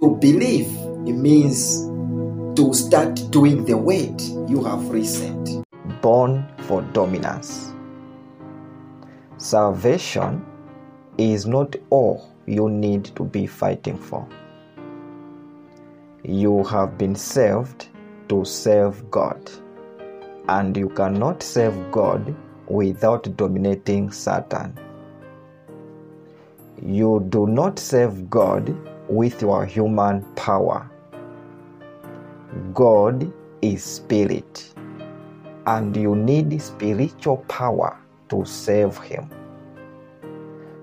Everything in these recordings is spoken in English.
To believe it means to start doing the word you have received. Born for dominance. Salvation is not all you need to be fighting for. You have been saved to serve God, and you cannot serve God without dominating Satan. You do not serve God with your human power. God is spirit, and you need spiritual power to serve Him.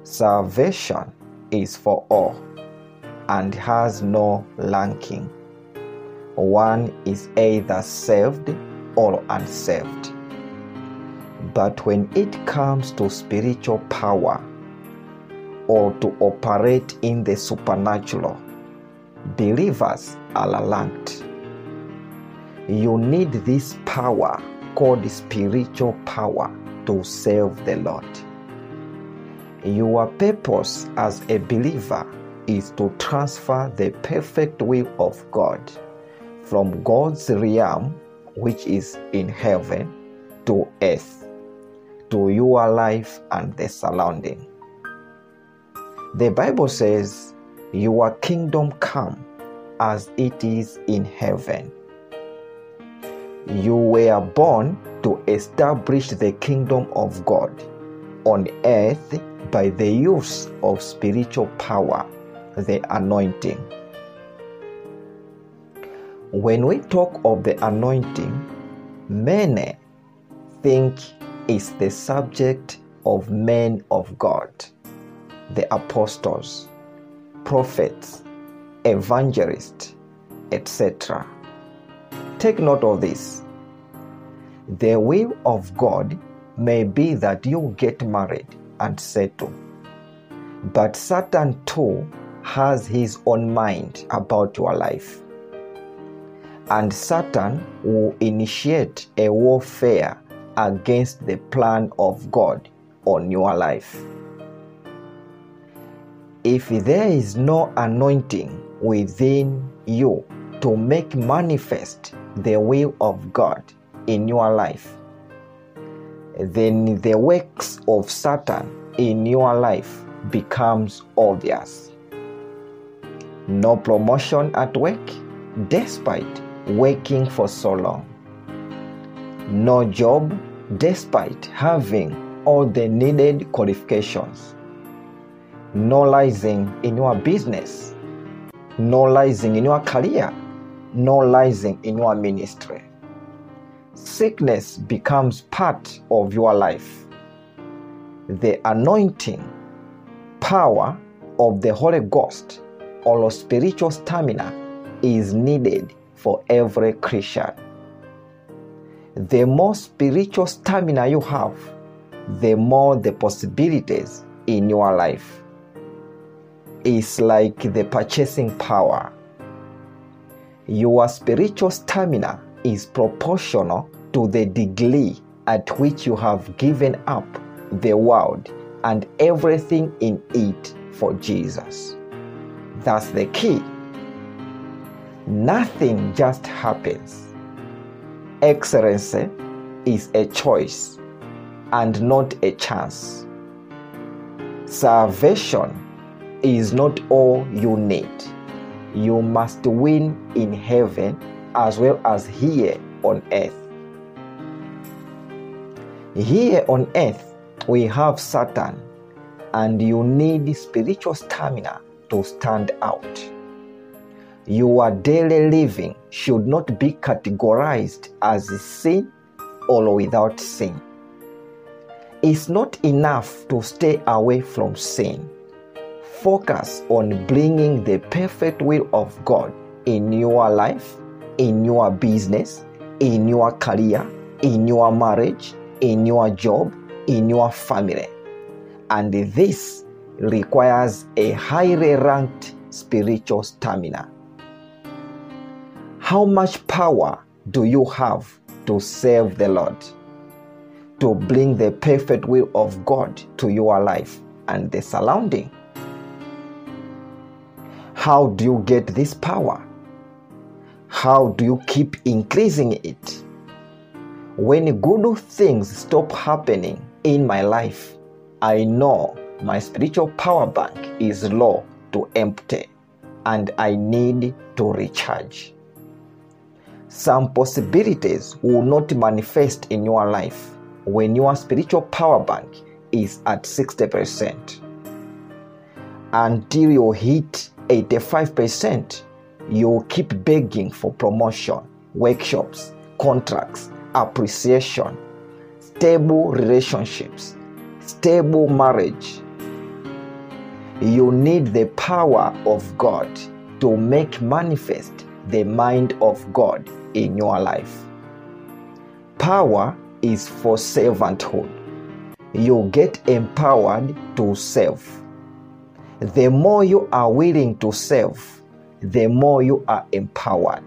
Salvation is for all and has no ranking. One is either saved or unsaved. But when it comes to spiritual power or to operate in the supernatural, believers are ranked. You need this power called spiritual power to serve the Lord. Your purpose as a believer is to transfer the perfect will of God from God's realm, which is in heaven, to earth, to your life and the surrounding. The Bible says, Your kingdom come as it is in heaven. You were born to establish the kingdom of God on earth by the use of spiritual power, the anointing. When we talk of the anointing, many think it's the subject of men of God, the apostles, prophets, evangelists, etc. Take note of this. The will of God may be that you get married and settle. But Satan too has his own mind about your life. And Satan will initiate a warfare against the plan of God on your life. If there is no anointing within you to make manifest the will of God in your life, then the works of Satan in your life becomes obvious. No promotion at work despite working for so long. No job despite having all the needed qualifications. No rising in your business. No rising in your career. No rising in your ministry sickness becomes part of your life. The anointing, power of the Holy Ghost or spiritual stamina is needed for every Christian. The more spiritual stamina you have, the more the possibilities in your life. It's like the purchasing power. Your spiritual stamina is proportional to the degree at which you have given up the world and everything in it for Jesus. That's the key. Nothing just happens. Excellency is a choice and not a chance. Salvation is not all you need. You must win in heaven as well as here on earth. Here on earth, we have Satan, and you need spiritual stamina to stand out. Your daily living should not be categorized as sin or without sin. It's not enough to stay away from sin. Focus on bringing the perfect will of God in your life, in your business, in your career, in your marriage, in your job, in your family. And this requires a highly ranked spiritual stamina. How much power do you have to serve the Lord? To bring the perfect will of God to your life and the surrounding? How do you get this power? How do you keep increasing it? When good things stop happening in my life, I know my spiritual power bank is low to empty and I need to recharge. Some possibilities will not manifest in your life when your spiritual power bank is at 60%. Until you hit 85%, you keep begging for promotion, workshops, contracts, appreciation, stable relationships, stable marriage. You need the power of God to make manifest the mind of God in your life. Power is for servanthood. You get empowered to serve. The more you are willing to serve, the more you are empowered.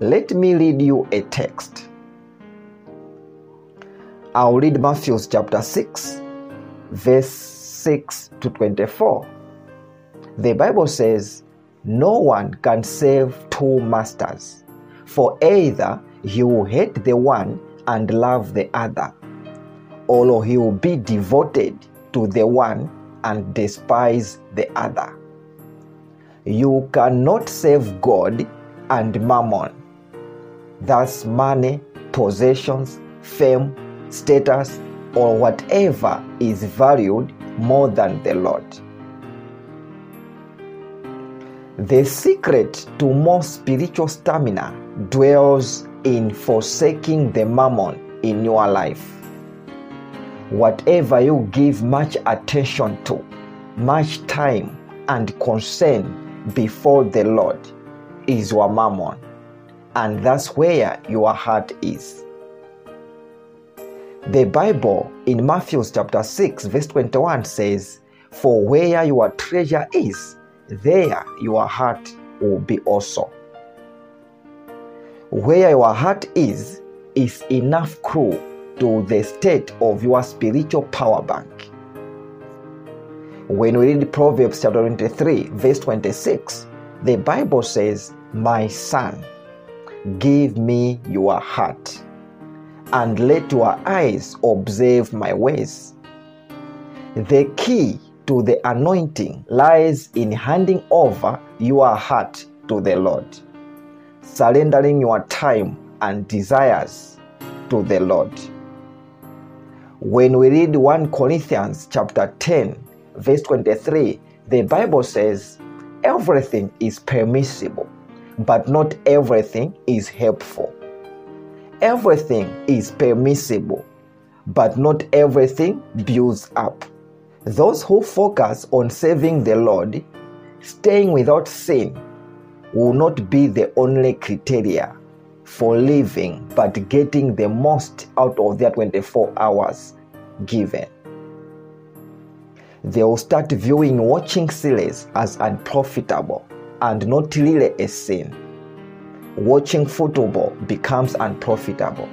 Let me read you a text. I'll read Matthew chapter 6, verse 6 to 24. The Bible says, No one can serve two masters, for either he will hate the one and love the other, or he will be devoted to the one and despise the other. You cannot serve God and mammon. That's money, possessions, fame, status, or whatever is valued more than the Lord. The secret to more spiritual stamina dwells in forsaking the mammon in your life. Whatever you give much attention to, much time and concern before the Lord is your mammon, and that's where your heart is. The Bible in Matthew chapter 6, verse 21 says, For where your treasure is, there your heart will be also. Where your heart is, is enough clue to the state of your spiritual power bank. When we read Proverbs chapter 23, verse 26, the Bible says, My son, give me your heart, and let your eyes observe my ways. The key to the anointing lies in handing over your heart to the Lord, surrendering your time and desires to the Lord. When we read 1 Corinthians chapter 10, verse 23, the Bible says, Everything is permissible, but not everything is helpful. Everything is permissible, but not everything builds up. Those who focus on serving the Lord, staying without sin, will not be the only criteria for living, but getting the most out of their 24 hours given. They will start viewing watching series as unprofitable and not really a sin. Watching football becomes unprofitable.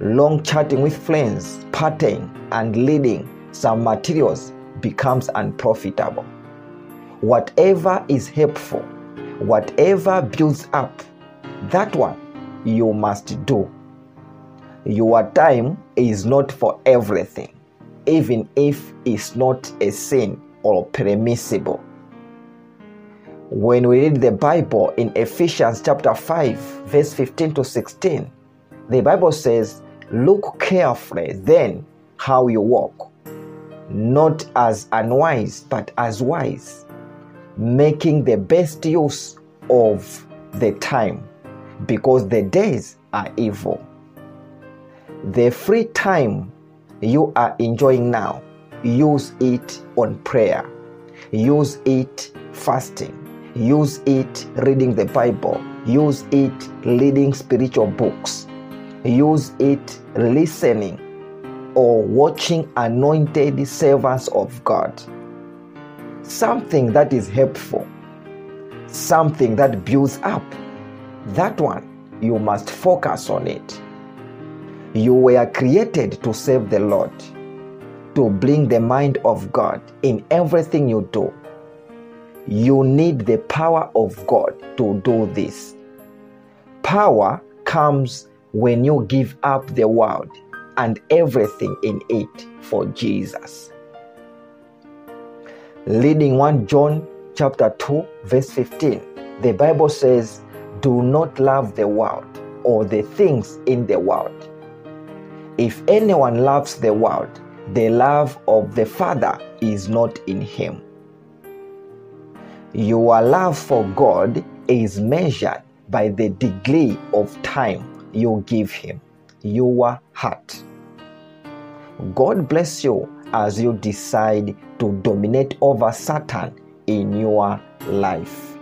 Long chatting with friends, partying, and leading some materials becomes unprofitable. Whatever is helpful, whatever builds up, that one you must do. Your time is not for everything, even if it's not a sin or permissible. When we read the Bible in Ephesians chapter 5, verse 15 to 16, the Bible says, Look carefully then how you walk, not as unwise, but as wise, making the best use of the time, because the days are evil. The free time you are enjoying now, use it on prayer, use it fasting, use it reading the Bible, use it reading spiritual books, use it listening or watching anointed servants of God. Something that is helpful, something that builds up. That one, you must focus on it. You were created to serve the Lord, to bring the mind of God in everything you do. you need the power of God to do this. Power comes when you give up the world and everything in it for Jesus. Leading 1 John chapter 2 verse 15, the Bible says, "Do not love the world or the things in the world. If anyone loves the world, the love of the Father is not in him." Your love for God is measured by the degree of time you give Him, your heart. God bless you as you decide to dominate over Satan in your life.